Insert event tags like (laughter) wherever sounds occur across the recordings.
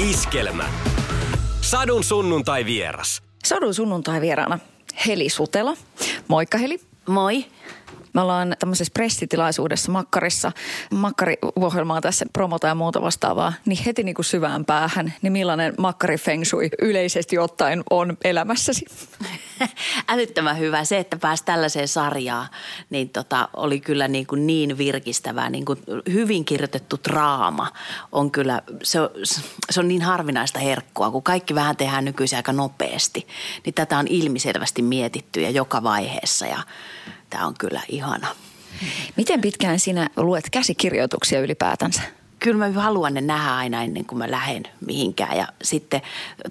Iskelmä. Sadun sunnuntai vieras. Sadun sunnuntai vieraana Heli Sutela. Moikka Heli. Moi. Me ollaan tämmöisessä pressitilaisuudessa Makkarissa. Makkari-ohjelmaa tässä promota ja muuta vastaavaa. Niin heti niin kuin syvään päähän, niin millainen Makkari Feng Shui yleisesti ottaen on elämässäsi? (laughs) Älyttömän hyvä. Se, että pääsi tällaiseen sarjaan, niin tota, oli kyllä niin, kuin niin virkistävää. Niin kuin hyvin kirjoitettu draama on kyllä, se on, se on niin harvinaista herkkua, kun kaikki vähän tehdään nykyisin aika nopeasti. Niin tätä on ilmiselvästi mietitty ja joka vaiheessa ja tämä on kyllä ihana. Miten pitkään sinä luet käsikirjoituksia ylipäätänsä? Kyllä mä haluan ne nähdä aina ennen kuin mä lähden mihinkään. Ja sitten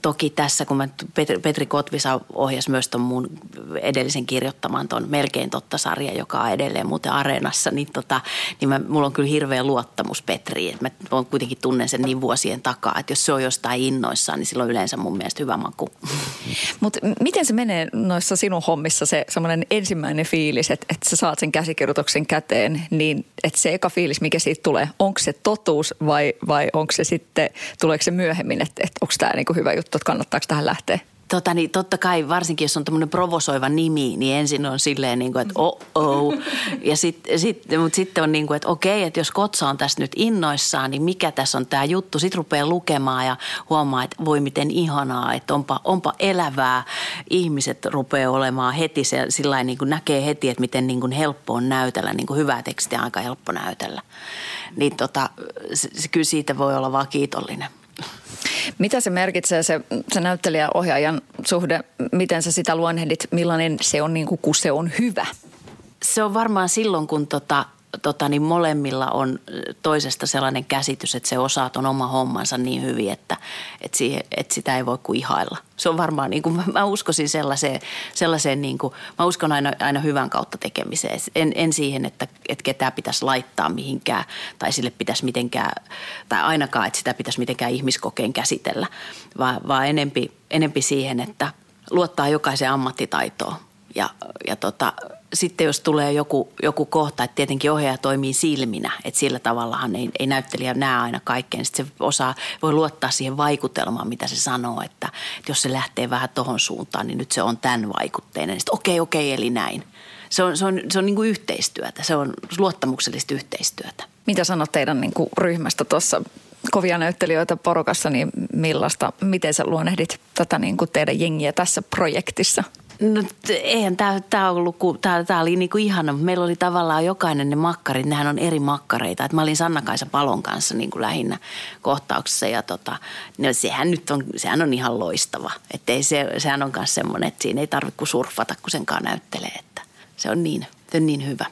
toki tässä, kun mä Petri, Petri Kotvisa ohjasi myös ton mun edellisen kirjoittaman ton Melkein totta sarja, joka on edelleen muuten areenassa, niin, tota, niin mä, mulla on kyllä hirveä luottamus Petriin. Mä kuitenkin tunnen sen niin vuosien takaa, että jos se on jostain innoissaan, niin silloin yleensä mun mielestä hyvä maku. (laughs) Mutta miten se menee noissa sinun hommissa se semmoinen ensimmäinen fiilis, että, että sä saat sen käsikirjoituksen käteen, niin että se eka fiilis, mikä siitä tulee, onko se totuus vai, vai onko se sitten, tuleeko se myöhemmin, että, että onko tämä niinku hyvä juttu, että kannattaako tähän lähteä? Tota, niin totta kai, varsinkin jos on tämmöinen provosoiva nimi, niin ensin on silleen, niin kuin, että oh oh. Ja sit, sit, mutta sitten on niin kuin, että okei, että jos Kotsa on tässä nyt innoissaan, niin mikä tässä on tämä juttu? Sitten rupeaa lukemaan ja huomaa, että voi miten ihanaa, että onpa, onpa elävää. Ihmiset rupeaa olemaan heti, se, sillä niin kuin näkee heti, että miten niin kuin helppo on näytellä. Niin kuin hyvää tekstiä aika helppo näytellä. Niin tota, se, se, kyllä siitä voi olla vaan kiitollinen. Mitä se merkitsee se, se näyttelijä-ohjaajan suhde? Miten sä sitä luonnehdit? Millainen se on, niin kuin, kun se on hyvä? Se on varmaan silloin, kun tota, tota, niin molemmilla on toisesta sellainen käsitys, että se osaa ton oma hommansa niin hyvin, että, että, siihen, että sitä ei voi kuin ihailla. Se on varmaan, niin kuin, mä, uskoisin sellaiseen, sellaiseen niin kuin, mä uskon aina, aina hyvän kautta tekemiseen. En, en siihen, että, että ketään pitäisi laittaa mihinkään tai sille pitäisi mitenkään, tai ainakaan, että sitä pitäisi mitenkään ihmiskokeen käsitellä, vaan, vaan enempi, enempi siihen, että luottaa jokaisen ammattitaitoon ja, ja tota, sitten jos tulee joku, joku kohta, että tietenkin ohjaaja toimii silminä, että sillä tavallahan ei, ei näyttelijä näe aina kaikkeen. Sitten se osaa, voi luottaa siihen vaikutelmaan, mitä se sanoo, että, että jos se lähtee vähän tohon suuntaan, niin nyt se on tämän vaikutteinen. Sitten okei, okei, eli näin. Se on, se on, se on niin kuin yhteistyötä, se on luottamuksellista yhteistyötä. Mitä sanot teidän niin kuin ryhmästä tuossa kovia näyttelijöitä porukassa, niin millaista, miten sä luonnehdit tätä niin kuin teidän jengiä tässä projektissa – No eihän tämä, ollut, tämä, oli niin kuin ihana. Meillä oli tavallaan jokainen ne makkarit, nehän on eri makkareita. Et mä olin Sanna-Kaisa Palon kanssa niin kuin lähinnä kohtauksessa ja tota, no sehän nyt on, sehän on ihan loistava. Että se, sehän on myös semmoinen, että siinä ei tarvitse kuin surfata, kun sen kanssa näyttelee, että se on niin, se on niin hyvä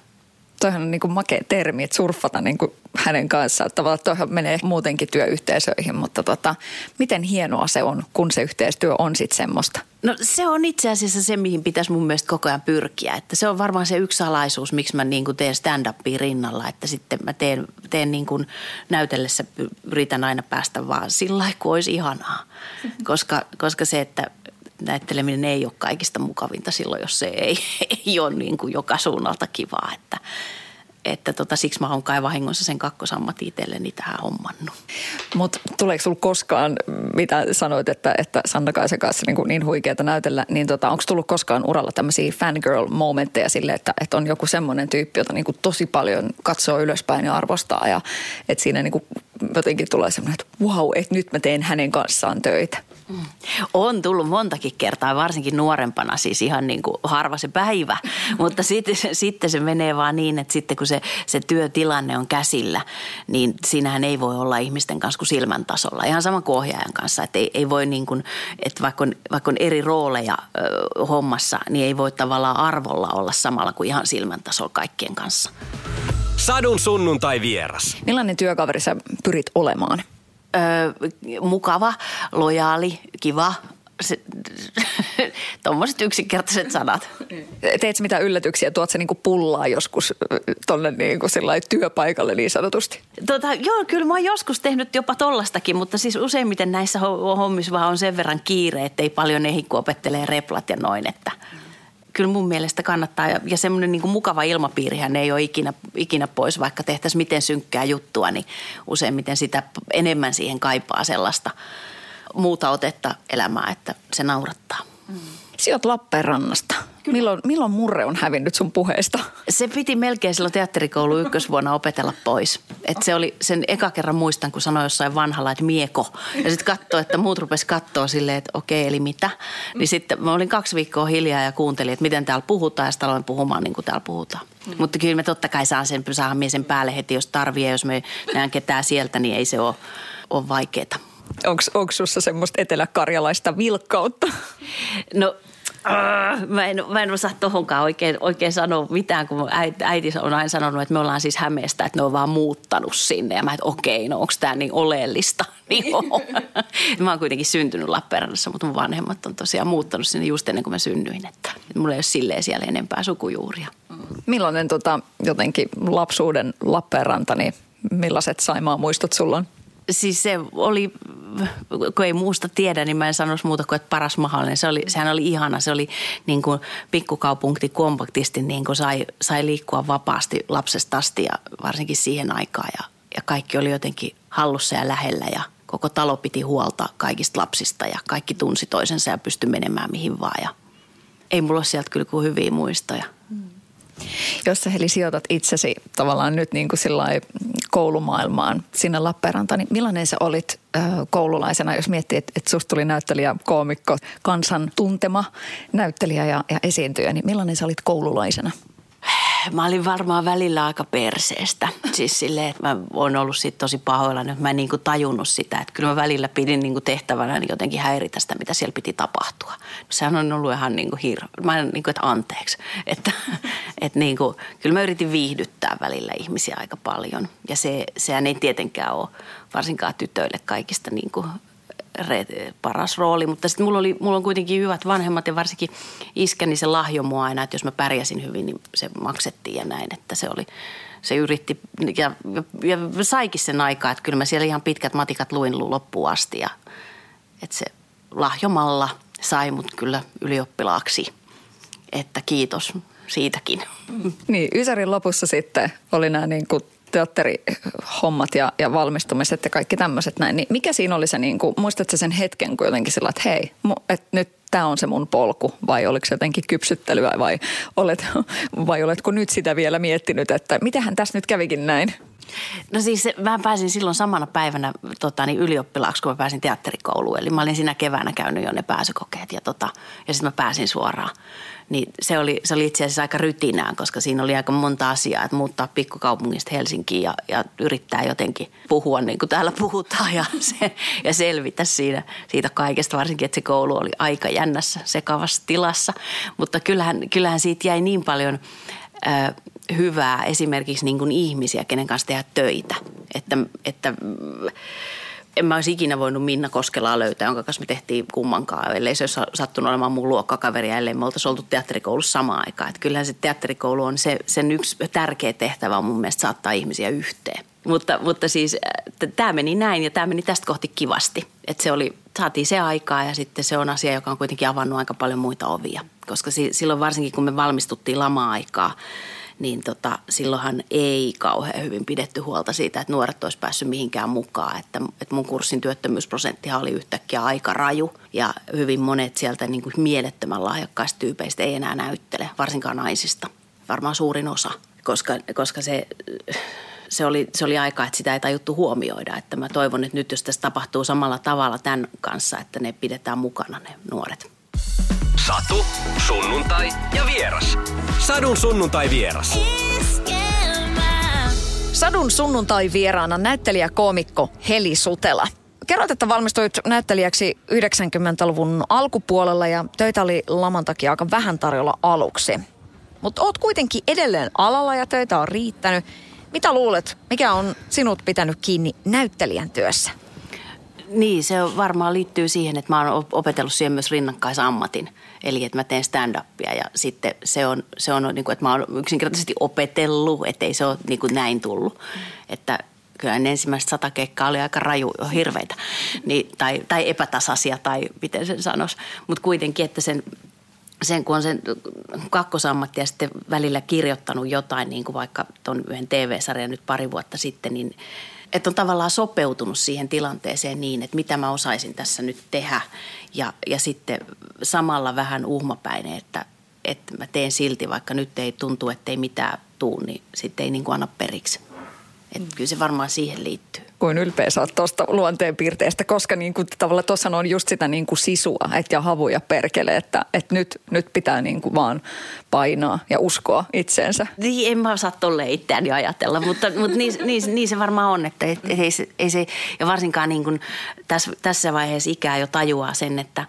toihan on niin kuin makea termi, että surffata niin kuin hänen kanssaan. Tavallaan toihan menee muutenkin työyhteisöihin, mutta tota, miten hienoa se on, kun se yhteistyö on sitten semmoista? No se on itse asiassa se, mihin pitäisi mun mielestä koko ajan pyrkiä. Että se on varmaan se yksi salaisuus, miksi mä niin kuin teen stand-upia rinnalla. Että sitten mä teen, teen niin kuin näytellessä, yritän aina päästä vaan sillä lailla, kun olisi ihanaa. Koska, koska se, että näytteleminen ei ole kaikista mukavinta silloin, jos se ei, (laughs) ei ole niin kuin joka suunnalta kivaa. Että, että tota, siksi mä oon kai vahingossa sen kakkosammatti itselleni tähän hommannut. Mutta tuleeko sinulla koskaan, mitä sanoit, että, että Sanna Kaisen kanssa niin, kuin niin huikeata näytellä, niin tota, onko tullut koskaan uralla tämmöisiä fangirl-momentteja sille, että, että on joku semmoinen tyyppi, jota niin kuin tosi paljon katsoo ylöspäin ja arvostaa ja että siinä niin kuin jotenkin tulee semmoinen, että wow, että nyt mä teen hänen kanssaan töitä. Mm. On tullut montakin kertaa, varsinkin nuorempana, siis ihan niin kuin harva se päivä. (laughs) Mutta sitten, sitten se menee vaan niin, että sitten kun se, se työtilanne on käsillä, niin siinähän ei voi olla ihmisten kanssa kuin silmän tasolla. Ihan sama kuin ohjaajan kanssa, että ei, ei voi niin kuin, että vaikka on, vaikka on eri rooleja ö, hommassa, niin ei voi tavallaan arvolla olla samalla kuin ihan silmän tasolla kaikkien kanssa. Sadun sunnuntai vieras. Millainen työkaveri sä pyrit olemaan? Öö, mukava, lojaali, kiva, (laughs) tuommoiset yksinkertaiset sanat. Teet mitä yllätyksiä? Tuot se niinku pullaa joskus tuonne niinku työpaikalle niin sanotusti? Tota, joo, kyllä mä oon joskus tehnyt jopa tollastakin, mutta siis useimmiten näissä hommissa vaan on sen verran kiire, että ei paljon ehdi, kun opettelee replat ja noin, että kyllä mun mielestä kannattaa. Ja, ja semmoinen niin mukava ilmapiirihän ei ole ikinä, ikinä pois, vaikka tehtäisiin miten synkkää juttua, niin useimmiten sitä enemmän siihen kaipaa sellaista muuta otetta elämää, että se naurattaa. Mm. Sijoit Lappeenrannasta. Milloin, milloin murre on hävinnyt sun puheesta? Se piti melkein silloin teatterikoulu ykkösvuonna opetella pois. Et se oli sen eka kerran muistan, kun sanoi jossain vanhalla, että mieko. Ja sitten katsoi, että muut rupes katsoa silleen, että okei, eli mitä. Niin sitten mä olin kaksi viikkoa hiljaa ja kuuntelin, että miten täällä puhutaan ja sitten aloin puhumaan niin kuin täällä puhutaan. Mm. Mutta kyllä me totta kai saan sen, saahan sen päälle heti, jos tarvii. Jos me näen ketään sieltä, niin ei se ole, ole vaikeaa. Onko sinussa semmoista eteläkarjalaista vilkkautta? No mä, en, mä en osaa tohonkaan oikein, oikein sanoa mitään, kun äiti, äiti on aina sanonut, että me ollaan siis Hämeestä, että ne on vaan muuttanut sinne. Ja mä että okei, no onko tämä niin oleellista? (laughs) Niin (laughs) mä oon kuitenkin syntynyt Lappeenrannassa, mutta mun vanhemmat on tosiaan muuttanut sinne just ennen kuin mä synnyin. Että mulla ei ole silleen siellä enempää sukujuuria. Millainen tota, jotenkin lapsuuden Lappeenranta, niin millaiset Saimaa muistot sulla on? Siis se oli, kun ei muusta tiedä, niin mä en sanoisi muuta kuin, että paras mahdollinen. Se oli, sehän oli ihana. Se oli niin kuin pikkukaupunki kompaktisti niin kuin sai, sai liikkua vapaasti lapsesta asti ja varsinkin siihen aikaan. Ja, ja kaikki oli jotenkin hallussa ja lähellä ja koko talo piti huolta kaikista lapsista ja kaikki tunsi toisensa ja pystyi menemään mihin vaan. Ja ei mulla ole sieltä kyllä kuin hyviä muistoja. Mm. Jos sä Heli sijoitat itsesi tavallaan nyt niin kuin koulumaailmaan sinne Lappeenrantaan, niin millainen sä olit koululaisena, jos miettii, että, että susta tuli näyttelijä, koomikko, kansan tuntema näyttelijä ja, ja esiintyjä, niin millainen sä olit koululaisena? Mä olin varmaan välillä aika perseestä. Siis silleen, että mä oon ollut siitä tosi pahoilla, että mä en niin kuin tajunnut sitä. Että kyllä mä välillä pidin niin kuin tehtävänä niin jotenkin häiritä sitä, mitä siellä piti tapahtua. Sehän on ollut ihan niin kuin hirveä. Mä en niin kuin, että anteeksi. Että, (laughs) että niin kuin, kyllä mä yritin viihdyttää välillä ihmisiä aika paljon. Ja se, sehän ei tietenkään ole varsinkaan tytöille kaikista niin kuin paras rooli, mutta sitten mulla, mulla on kuitenkin hyvät vanhemmat ja varsinkin iskäni se lahjo mua aina, että jos mä pärjäsin hyvin, niin se maksettiin ja näin, että se oli, se yritti ja, ja, saikin sen aikaa, että kyllä mä siellä ihan pitkät matikat luin loppuun asti ja että se lahjomalla sai mut kyllä ylioppilaaksi, että kiitos siitäkin. Niin, Ysärin lopussa sitten oli nämä niin kuin teatterihommat ja, ja valmistumiset ja kaikki tämmöiset näin. Niin mikä siinä oli se, niin kuin, muistatko sen hetken, kun jotenkin sillä, että hei, että nyt tämä on se mun polku vai oliko se jotenkin kypsyttelyä vai, olet, (laughs) vai oletko nyt sitä vielä miettinyt, että mitähän tässä nyt kävikin näin? No siis mä pääsin silloin samana päivänä tota, niin ylioppilaaksi, kun mä pääsin teatterikouluun. Eli mä olin siinä keväänä käynyt jo ne pääsykokeet ja, tota, ja sitten mä pääsin suoraan niin se oli, se oli itse asiassa aika rytinään, koska siinä oli aika monta asiaa, että muuttaa pikkukaupungista Helsinkiin ja, ja yrittää jotenkin puhua niin kuin täällä puhutaan ja, (laughs) se, ja selvitä siinä, siitä kaikesta, varsinkin että se koulu oli aika jännässä, sekavassa tilassa. Mutta kyllähän, kyllähän siitä jäi niin paljon hyvää esimerkiksi niin kuin ihmisiä, kenen kanssa tehdä töitä, että, että en mä olisi ikinä voinut Minna Koskelaa löytää, jonka kanssa me tehtiin kummankaan, ellei se olisi sattunut olemaan mun luokkakaveri, ellei me oltaisiin oltu teatterikoulussa samaan aikaan. Että kyllähän se teatterikoulu on se, sen yksi tärkeä tehtävä on mun mielestä saattaa ihmisiä yhteen. Mutta, mutta siis tämä meni näin ja tämä meni tästä kohti kivasti. Että se oli, saatiin se aikaa ja sitten se on asia, joka on kuitenkin avannut aika paljon muita ovia. Koska silloin varsinkin kun me valmistuttiin lama-aikaa, niin tota, silloinhan ei kauhean hyvin pidetty huolta siitä, että nuoret olisi päässyt mihinkään mukaan. Että, että mun kurssin työttömyysprosenttihan oli yhtäkkiä aika raju ja hyvin monet sieltä niin kuin mielettömän lahjakkaista tyypeistä ei enää näyttele, varsinkaan naisista. Varmaan suurin osa, koska, koska se se oli, se oli aika, että sitä ei tajuttu huomioida. Että mä toivon, että nyt jos tässä tapahtuu samalla tavalla tämän kanssa, että ne pidetään mukana ne nuoret. Satu, sunnuntai ja vieras. Sadun sunnuntai vieras. Sadun sunnuntai vieraana näyttelijä koomikko Heli Sutela. Kerroit, että valmistuit näyttelijäksi 90-luvun alkupuolella ja töitä oli laman takia aika vähän tarjolla aluksi. Mutta oot kuitenkin edelleen alalla ja töitä on riittänyt. Mitä luulet, mikä on sinut pitänyt kiinni näyttelijän työssä? Niin, se varmaan liittyy siihen, että mä oon opetellut siihen myös rinnakkaisammatin. Eli että mä teen stand-upia ja sitten se on, se on niin kuin, että mä oon yksinkertaisesti opetellut, ettei se ole niin kuin näin tullut. Mm. Että kyllä ne ensimmäiset sata keikkaa oli aika raju, hirveitä niin, tai, tai epätasaisia tai miten sen sanoisi. Mutta kuitenkin, että sen sen, kun on sen kakkosammatti ja sitten välillä kirjoittanut jotain, niin kuin vaikka tuon yhden TV-sarjan nyt pari vuotta sitten, niin että on tavallaan sopeutunut siihen tilanteeseen niin, että mitä mä osaisin tässä nyt tehdä. Ja, ja sitten samalla vähän uhmapäinen, että, että mä teen silti, vaikka nyt ei tuntu, että ei mitään tuu, niin sitten ei niin kuin anna periksi. Että kyllä se varmaan siihen liittyy kuin ylpeä sä oot tuosta luonteenpiirteestä, koska niin kuin tavallaan tuossa on just sitä niin kuin sisua, että ja havuja perkele, että, että nyt, nyt pitää niin kuin vaan painaa ja uskoa itseensä. Niin, en mä osaa tolleen itseäni ajatella, mutta, mutta niin, (laughs) niin, niin, se varmaan on, että et, et, ei, se, ei se, ja varsinkaan niin kuin tässä, tässä vaiheessa ikää jo tajuaa sen, että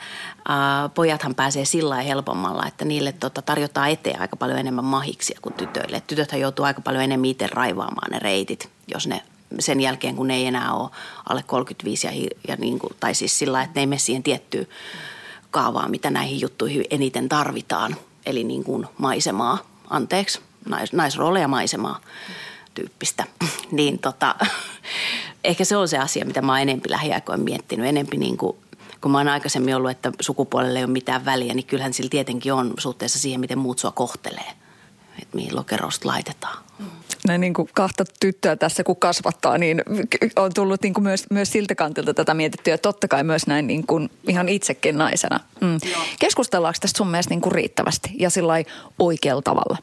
ää, pojathan pääsee sillä helpommalla, että niille tota, tarjotaan eteen aika paljon enemmän mahiksia kuin tytöille. Tytöthän joutuu aika paljon enemmän itse raivaamaan ne reitit, jos ne sen jälkeen, kun ne ei enää ole alle 35 ja, ja niin kuin, tai siis sillä että ne ei mene siihen tiettyyn kaavaan, mitä näihin juttuihin eniten tarvitaan. Eli niin kuin maisemaa, anteeksi, nais, naisrooleja maisemaa tyyppistä. (clears throat) niin tota, (laughs) ehkä se on se asia, mitä mä oon enempi lähiaikoin miettinyt. Enempi niin kuin, kun mä oon aikaisemmin ollut, että sukupuolelle ei ole mitään väliä, niin kyllähän sillä tietenkin on suhteessa siihen, miten muut sua kohtelee. Että mihin lokerosta laitetaan. Mm ne niin kuin kahta tyttöä tässä kun kasvattaa, niin on tullut niin kuin myös, myös siltä kantilta tätä mietittyä. Ja totta kai myös näin niin kuin ihan itsekin naisena. Mm. Keskustellaanko tästä sun mielestä niin kuin riittävästi ja sillä oikealla tavalla?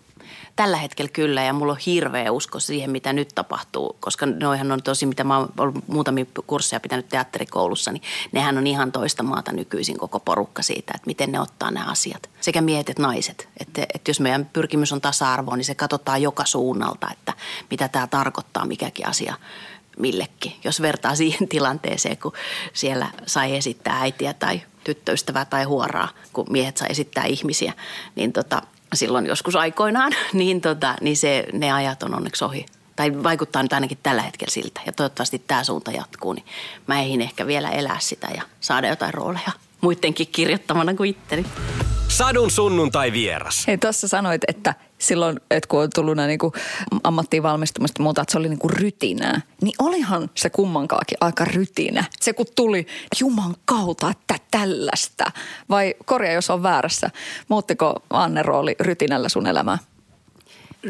Tällä hetkellä kyllä ja mulla on hirveä usko siihen, mitä nyt tapahtuu, koska noihan on tosi, mitä mä oon muutamia kursseja pitänyt teatterikoulussa, niin nehän on ihan toista maata nykyisin koko porukka siitä, että miten ne ottaa nämä asiat. Sekä miehet että naiset. Että, että jos meidän pyrkimys on tasa-arvo, niin se katsotaan joka suunnalta, että mitä tämä tarkoittaa mikäkin asia millekin. Jos vertaa (laughs) siihen tilanteeseen, kun siellä sai esittää äitiä tai tyttöystävää tai huoraa, kun miehet sai esittää ihmisiä, niin tota, silloin joskus aikoinaan, (laughs) niin, tota, niin se, ne ajat on onneksi ohi. Tai vaikuttaa nyt ainakin tällä hetkellä siltä. Ja toivottavasti tämä suunta jatkuu, niin mä eihin ehkä vielä elää sitä ja saada jotain rooleja muidenkin kirjoittamana kuin itteni. Sadun sunnuntai vieras. Hei, tuossa sanoit, että silloin, että kun on tullut niin kuin ammattiin valmistumista muuta, että se oli niin kuin rytinää. Niin olihan se kummankaakin aika rytinä. Se kun tuli juman kautta, että tällaista. Vai korjaa, jos on väärässä. Muuttiko Anne rooli rytinällä sun elämää?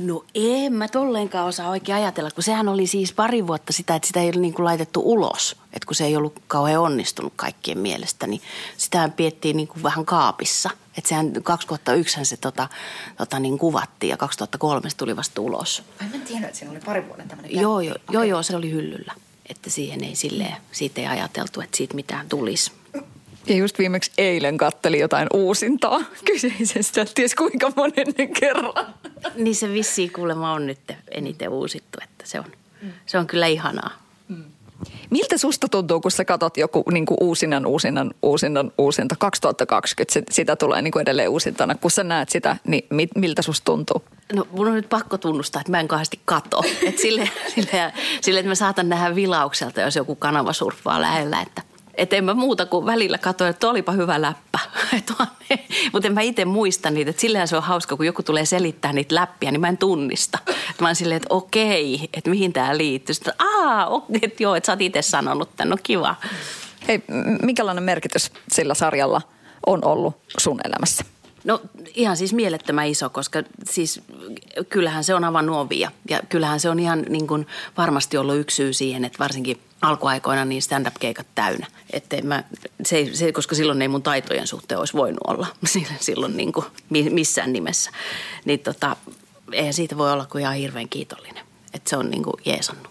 No en mä tolleenkaan osaa oikein ajatella, kun sehän oli siis pari vuotta sitä, että sitä ei ole niin kuin laitettu ulos. Että kun se ei ollut kauhean onnistunut kaikkien mielestä, niin sitä piettiin niin kuin vähän kaapissa. Että sehän 2001 se tota, tota niin kuvattiin ja 2003 se tuli vasta ulos. Ai mä en tiedä, että siinä oli pari vuoden tämmöinen Joo, joo, okay. joo, joo, se oli hyllyllä. Että siihen ei silleen, siitä ei ajateltu, että siitä mitään tulisi. Ja just viimeksi eilen katteli jotain uusintaa (laughs) kyseisestä, ties kuinka monen kerran. Niin se vissiin kuulemma on nyt eniten uusittu, että se on, se on kyllä ihanaa. Mm. Miltä susta tuntuu, kun sä katot joku niin kuin uusinnan, uusinnan, uusinnan, uusinta 2020, se, sitä tulee niin kuin edelleen uusintana. Kun sä näet sitä, niin miltä susta tuntuu? No mun on nyt pakko tunnustaa, että mä en kauheasti kato. Että sille, (laughs) sille, sille, että mä saatan nähdä vilaukselta, jos joku kanava surffaa lähellä, että – että en mä muuta kuin välillä katsoin, että olipa hyvä läppä. (laughs) Mutta en mä itse muista niitä. Että sillähän se on hauska, kun joku tulee selittää niitä läppiä, niin mä en tunnista. Että mä oon silleen, että okei, että mihin tämä liittyy. Sitten, aa, että joo, että sä oot itse sanonut tämän, no kiva. Hei, minkälainen merkitys sillä sarjalla on ollut sun elämässä? No ihan siis mielettömän iso, koska siis kyllähän se on avannut ovia. Ja kyllähän se on ihan niin kuin varmasti ollut yksi syy siihen, että varsinkin alkuaikoina niin stand-up-keikat täynnä. Että mä, se, se, koska silloin ei mun taitojen suhteen olisi voinut olla (laughs) silloin niin kuin missään nimessä. Niin tota, eihän siitä voi olla kuin ihan hirveän kiitollinen. Että se on niin kuin jeesannut.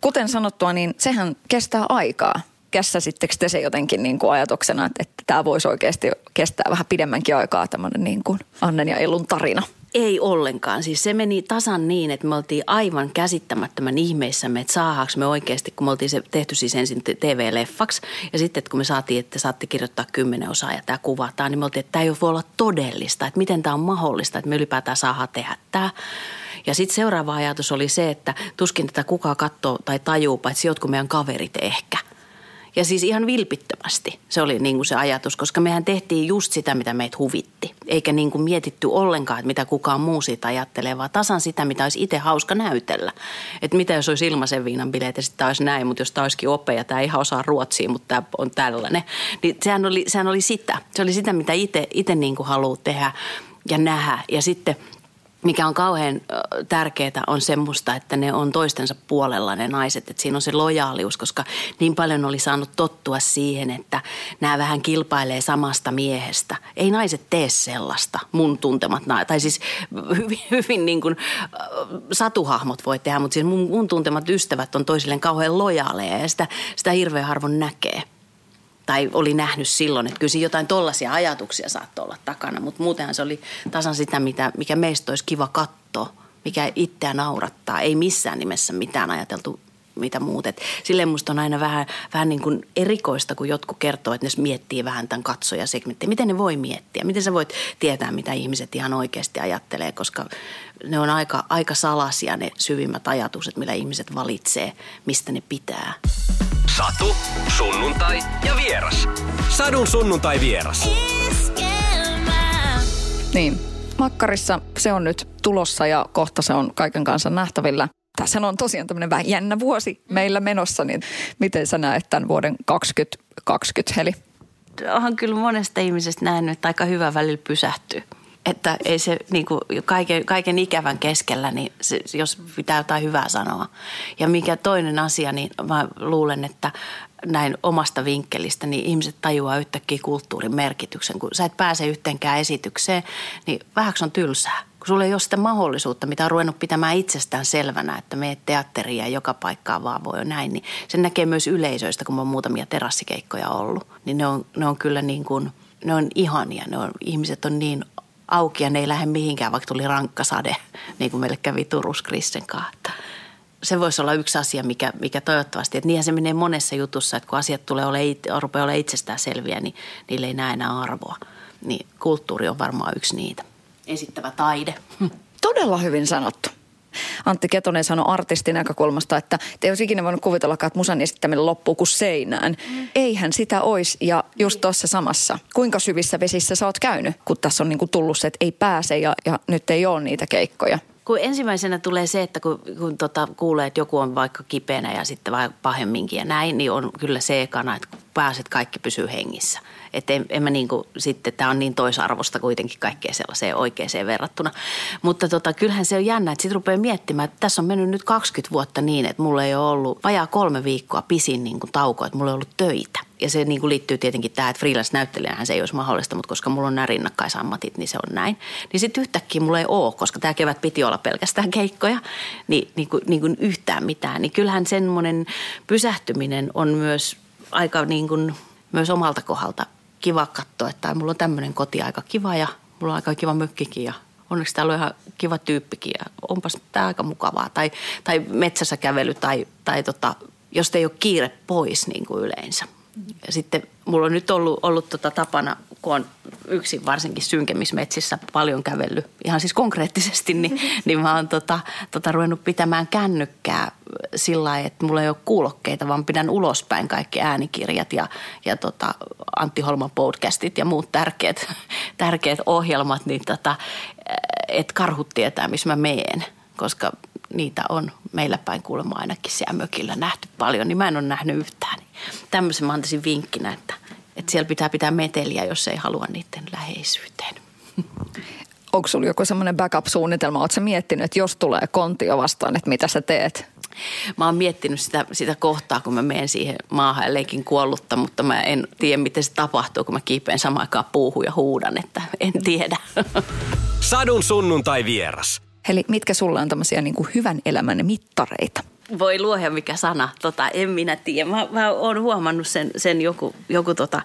Kuten sanottua, niin sehän kestää aikaa kässäsittekö te se jotenkin niin kuin ajatuksena, että, että tämä voisi oikeasti kestää vähän pidemmänkin aikaa tämmöinen niin kuin Annen ja Elun tarina? Ei ollenkaan. Siis se meni tasan niin, että me oltiin aivan käsittämättömän ihmeissämme, että saadaanko me oikeasti, kun me oltiin se tehty siis ensin TV-leffaksi ja sitten että kun me saatiin, että saatte kirjoittaa kymmenen osaa ja tämä kuvataan, niin me oltiin, että tämä ei voi olla todellista, että miten tämä on mahdollista, että me ylipäätään saadaan tehdä tämä. Ja sitten seuraava ajatus oli se, että tuskin tätä kukaan katsoo tai tajuu, paitsi jotkut meidän kaverit ehkä – Ja siis ihan vilpittömästi se oli niin kuin se ajatus, koska mehän tehtiin just sitä, mitä meitä huvitti. Eikä niin kuin mietitty ollenkaan, että mitä kukaan muu siitä ajattelee, vaan tasan sitä, mitä olisi itse hauska näytellä. Että mitä jos olisi ilmaisen viinan bileet ja sitten olisi näin, mutta jos tämä olisikin opea tämä ei ihan osaa ruotsia, mutta tämä on tällainen. Niin sehän oli, sehän oli sitä. Se oli sitä, mitä itse niin kuin haluaa tehdä ja nähdä. Ja sitten – mikä on kauhean tärkeää, on semmoista, että ne on toistensa puolella ne naiset. Että siinä on se lojaalius, koska niin paljon oli saanut tottua siihen, että nämä vähän kilpailee samasta miehestä. Ei naiset tee sellaista, mun tuntemat Tai siis hyvin, (laughs) hyvin niin kuin, satuhahmot voi tehdä, mutta siis mun, mun tuntemat ystävät on toisilleen kauhean lojaaleja ja sitä, sitä hirveän harvoin näkee tai oli nähnyt silloin, että kyllä jotain tollaisia ajatuksia saattoi olla takana, mutta muutenhan se oli tasan sitä, mitä, mikä meistä olisi kiva katsoa, mikä itseä naurattaa. Ei missään nimessä mitään ajateltu mitä muut. Et silleen musta on aina vähän, vähän niin kuin erikoista, kun jotkut kertoo, että ne miettii vähän tämän katsojasegmenttiä. Miten ne voi miettiä? Miten sä voit tietää, mitä ihmiset ihan oikeasti ajattelee, koska ne on aika, aika salasia ne syvimmät ajatukset, millä ihmiset valitsee, mistä ne pitää. Satu, sunnuntai ja vieras. Sadun sunnuntai vieras. Niin, makkarissa se on nyt tulossa ja kohta se on kaiken kanssa nähtävillä. Tässä on tosiaan tämmöinen vähän jännä vuosi meillä menossa, niin miten sä näet tämän vuoden 2020, Heli? Onhan kyllä monesta ihmisestä nähnyt, että aika hyvä välillä pysähtyy. Että ei se niin kuin kaiken, kaiken ikävän keskellä, niin se, jos pitää jotain hyvää sanoa. Ja mikä toinen asia, niin mä luulen, että näin omasta vinkkelistä, niin ihmiset tajuaa yhtäkkiä kulttuurin merkityksen. Kun sä et pääse yhteenkään esitykseen, niin vähäksi on tylsää. Kun sulla ei ole sitä mahdollisuutta, mitä on ruvennut pitämään itsestään selvänä, että meet teatteriin ja joka paikkaan vaan voi näin, niin sen näkee myös yleisöistä, kun on muutamia terassikeikkoja ollut. Niin ne on, ne on kyllä niin kuin, ne on ihania. Ne on, ihmiset on niin auki ja ne ei lähde mihinkään, vaikka tuli rankka sade, (laughs) niin kuin meille kävi Turus Krissen kanssa. Se voisi olla yksi asia, mikä, mikä toivottavasti, että niinhän se menee monessa jutussa, että kun asiat tulee ole, rupeaa olla itsestään selviä, niin niille ei näe enää arvoa. Niin kulttuuri on varmaan yksi niitä. Esittävä taide. Todella hyvin sanottu. Antti Ketonen sanoi artistin näkökulmasta, että te olisi ikinä voinut kuvitella, että musan esittäminen loppuu kuin seinään. Mm. Eihän sitä olisi ja just tuossa samassa. Kuinka syvissä vesissä sä oot käynyt, kun tässä on niinku tullut se, että ei pääse ja, ja nyt ei ole niitä keikkoja? Kun ensimmäisenä tulee se, että kun, kun tota, kuulee, että joku on vaikka kipeänä ja sitten vaikka pahemminkin ja näin, niin on kyllä se ekana, että pääset kaikki pysyy hengissä. Että en, en mä niin kuin, sitten, tämä on niin toisarvosta kuitenkin kaikkea sellaiseen oikeeseen verrattuna. Mutta tota, kyllähän se on jännä, että sitten rupeaa miettimään, että tässä on mennyt nyt 20 vuotta niin, että mulla ei ole ollut vajaa kolme viikkoa pisin niin kuin tauko, että mulla ei ollut töitä. Ja se niin kuin liittyy tietenkin tähän, että freelance-näyttelijänhän se ei olisi mahdollista, mutta koska mulla on nämä rinnakkaisammatit, niin se on näin. Niin sitten yhtäkkiä mulla ei ole, koska tämä kevät piti olla pelkästään keikkoja, niin, niin, kuin, niin kuin yhtään mitään. Niin kyllähän semmoinen pysähtyminen on myös aika niin kuin, myös omalta kohdalta kiva katsoa, että mulla on tämmöinen koti aika kiva ja mulla on aika kiva mökkikin ja onneksi täällä on ihan kiva tyyppikin ja onpas tämä aika mukavaa. Tai, tai metsässä kävely tai, tai tota, jos ei ole kiire pois niin kuin yleensä. Ja sitten mulla on nyt ollut, ollut tota tapana, kun on yksin varsinkin synkemmismetsissä paljon kävellyt, ihan siis konkreettisesti, niin, (laughs) niin mä oon tota, tota ruvennut pitämään kännykkää sillä lailla, että mulla ei ole kuulokkeita, vaan pidän ulospäin kaikki äänikirjat ja, ja tota Antti Holman podcastit ja muut tärkeät, (laughs) tärkeät ohjelmat, niin tota, että karhut tietää, missä mä meen, koska niitä on meillä päin kuulemma ainakin siellä mökillä nähty paljon, niin mä en ole nähnyt yhtään. Tämmöisen mä antaisin vinkkinä, että, että siellä pitää pitää meteliä, jos ei halua niiden läheisyyteen. Onko sulla joku semmoinen backup-suunnitelma? Oletko miettinyt, että jos tulee kontio vastaan, että mitä sä teet? Mä oon miettinyt sitä, sitä kohtaa, kun mä menen siihen maahan ja leikin kuollutta, mutta mä en tiedä, miten se tapahtuu, kun mä kiipeen samaan aikaan puuhun ja huudan, että en tiedä. Sadun sunnuntai vieras. Eli mitkä sulla on tämmöisiä niin kuin hyvän elämän mittareita? Voi luoja mikä sana, tota, en minä tiedä. Mä, mä oon huomannut sen, sen joku, joku tota,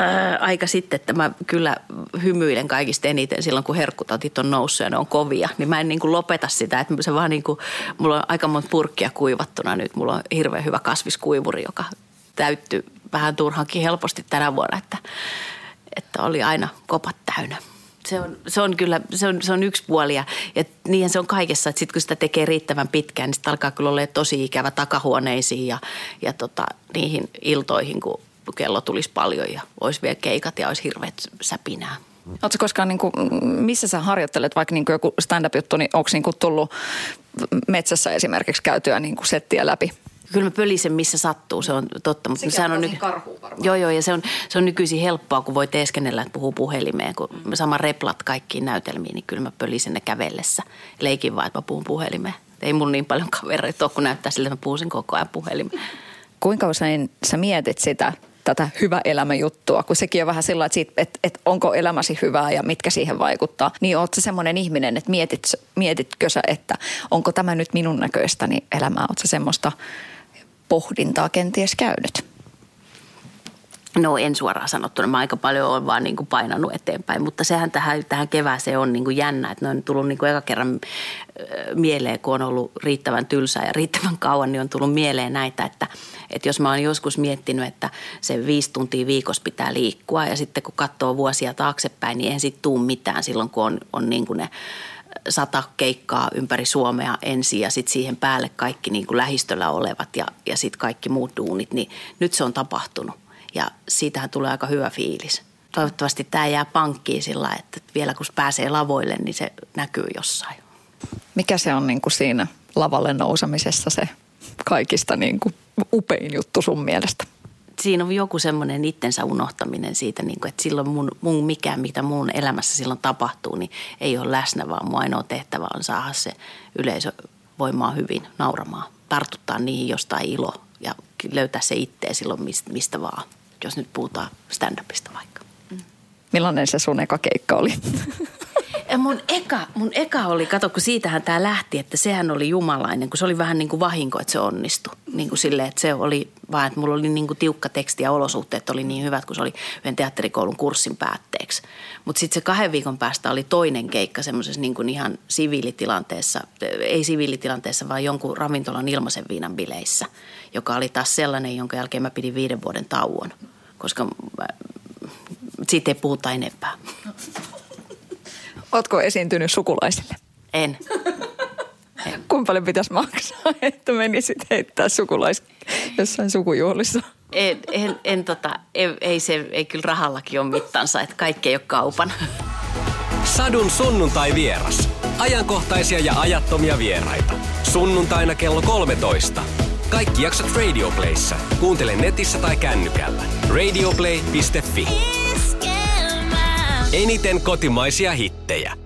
ää, aika sitten, että mä kyllä hymyilen kaikista eniten silloin, kun herkkutatit on noussut ja ne on kovia. Niin mä en niin kuin lopeta sitä, että se vaan niin kuin, mulla on aika monta purkkia kuivattuna nyt. Mulla on hirveän hyvä kasviskuivuri, joka täyttyy vähän turhankin helposti tänä vuonna, että, että oli aina kopat täynnä Se on, se on kyllä, se on, se on yksi puoli ja, ja niinhän se on kaikessa, että sitten kun sitä tekee riittävän pitkään, niin sitten alkaa kyllä olla tosi ikävä takahuoneisiin ja, ja tota, niihin iltoihin, kun kello tulisi paljon ja olisi vielä keikat ja olisi hirveät säpinää. Oletko koskaan, niin kuin, missä sä harjoittelet, vaikka niin joku stand-up-juttu, niin onko niin tullut metsässä esimerkiksi käytyä niin kuin settiä läpi? Kyllä mä pölisen missä sattuu, se on totta. Mutta sehän on nyt... varmaan. Joo, joo, ja se on, se on nykyisin helppoa, kun voi teeskennellä, että puhuu puhelimeen. Kun mm. sama replat kaikkiin näytelmiin, niin kyllä mä pölisen ne kävellessä. Leikin vaan, että mä puhun puhelimeen. Ei mulla niin paljon kavereita ole, kun näyttää siltä, että mä puhuisin koko ajan puhelimeen. (laughs) Kuinka usein sä mietit sitä, tätä hyvä elämä juttua, kun sekin on vähän sillä että, että, että onko elämäsi hyvää ja mitkä siihen vaikuttaa. Niin oot semmoinen ihminen, että mietit, mietitkö sä, että onko tämä nyt minun näköistäni elämää? Oot sä semmoista pohdintaa kenties käynyt? No en suoraan sanottuna, mä aika paljon olen vaan niin kuin painanut eteenpäin, mutta sehän tähän, tähän kevääseen on niin kuin jännä, että ne on tullut niin kuin eka kerran mieleen, kun on ollut riittävän tylsää ja riittävän kauan, niin on tullut mieleen näitä, että, että jos mä oon joskus miettinyt, että se viisi tuntia viikossa pitää liikkua ja sitten kun katsoo vuosia taaksepäin, niin eihän sitten tuu mitään silloin, kun on, on niin kuin ne sata keikkaa ympäri Suomea ensin ja sitten siihen päälle kaikki niin kuin lähistöllä olevat ja, ja sitten kaikki muut duunit, niin nyt se on tapahtunut ja siitähän tulee aika hyvä fiilis. Toivottavasti tämä jää pankkiin sillä että vielä kun pääsee lavoille, niin se näkyy jossain. Mikä se on niin kuin siinä lavalle nousemisessa se kaikista niin kuin upein juttu sun mielestä? Siinä on joku semmoinen itsensä unohtaminen siitä, niin kuin, että silloin mun, mun mikään, mitä mun elämässä silloin tapahtuu, niin ei ole läsnä, vaan mun ainoa tehtävä on saada se yleisö voimaan hyvin, nauramaan, tartuttaa niihin jostain ilo ja löytää se itteen silloin mistä, mistä vaan, jos nyt puhutaan stand-upista vaikka. Millainen se sun eka keikka oli? (laughs) mun eka, mun eka oli, kato kun siitähän tämä lähti, että sehän oli jumalainen, kun se oli vähän niin kuin vahinko, että se onnistui. Niin kuin silleen, että se oli vaan, että mulla oli niin kuin tiukka teksti ja olosuhteet oli niin hyvät, kun se oli yhden teatterikoulun kurssin päätteeksi. Mutta sitten se kahden viikon päästä oli toinen keikka semmoisessa niin kuin ihan siviilitilanteessa, ei siviilitilanteessa, vaan jonkun ravintolan ilmaisen viinan bileissä, joka oli taas sellainen, jonka jälkeen mä pidin viiden vuoden tauon, koska siitä ei puhuta enempää. Ootko esiintynyt sukulaisille? En. en. Kuinka paljon pitäisi maksaa, että menisit heittää sukulais jossain sukujuhlissa? En, en, en tota, ei, ei, se, ei kyllä rahallakin ole mittansa, että kaikki ei ole kaupan. Sadun sunnuntai vieras. Ajankohtaisia ja ajattomia vieraita. Sunnuntaina kello 13. Kaikki jaksot Radioplayssa. Kuuntele netissä tai kännykällä. Radioplay.fi. Eniten kotimaisia hittejä.